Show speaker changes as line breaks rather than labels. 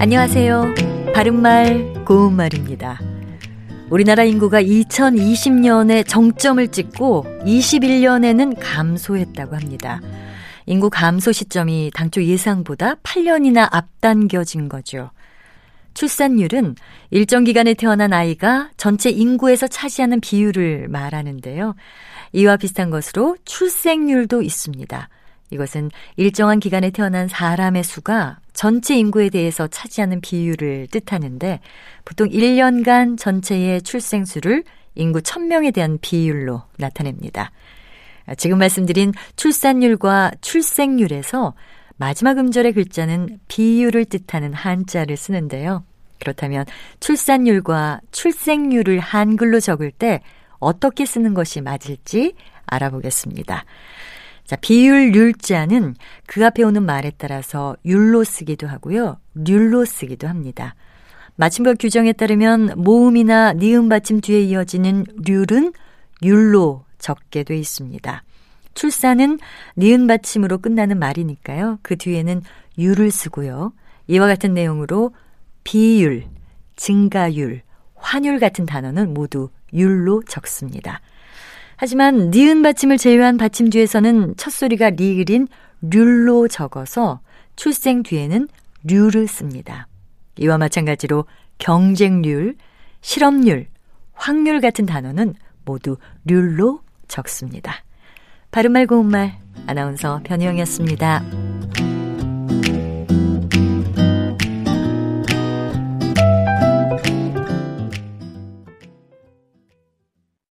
안녕하세요. 바른말, 고운말입니다. 우리나라 인구가 2020년에 정점을 찍고 21년에는 감소했다고 합니다. 인구 감소 시점이 당초 예상보다 8년이나 앞당겨진 거죠. 출산율은 일정 기간에 태어난 아이가 전체 인구에서 차지하는 비율을 말하는데요. 이와 비슷한 것으로 출생률도 있습니다. 이것은 일정한 기간에 태어난 사람의 수가 전체 인구에 대해서 차지하는 비율을 뜻하는데 보통 1년간 전체의 출생수를 인구 1000명에 대한 비율로 나타냅니다. 지금 말씀드린 출산율과 출생률에서 마지막 음절의 글자는 비율을 뜻하는 한자를 쓰는데요. 그렇다면 출산율과 출생률을 한글로 적을 때 어떻게 쓰는 것이 맞을지 알아보겠습니다. 자, 비율 률자는 그 앞에 오는 말에 따라서 율로 쓰기도 하고요. 률로 쓰기도 합니다. 마침법 규정에 따르면 모음이나 니은 받침 뒤에 이어지는 률은 율로 적게 돼 있습니다. 출산은 니은 받침으로 끝나는 말이니까요. 그 뒤에는 율을 쓰고요. 이와 같은 내용으로 비율, 증가율, 환율 같은 단어는 모두 율로 적습니다. 하지만 니은 받침을 제외한 받침 뒤에서는 첫 소리가 리을인 률로 적어서 출생 뒤에는 률을 씁니다. 이와 마찬가지로 경쟁률, 실업률, 확률 같은 단어는 모두 률로 적습니다. 바른말 고운말 아나운서 변희영이었습니다.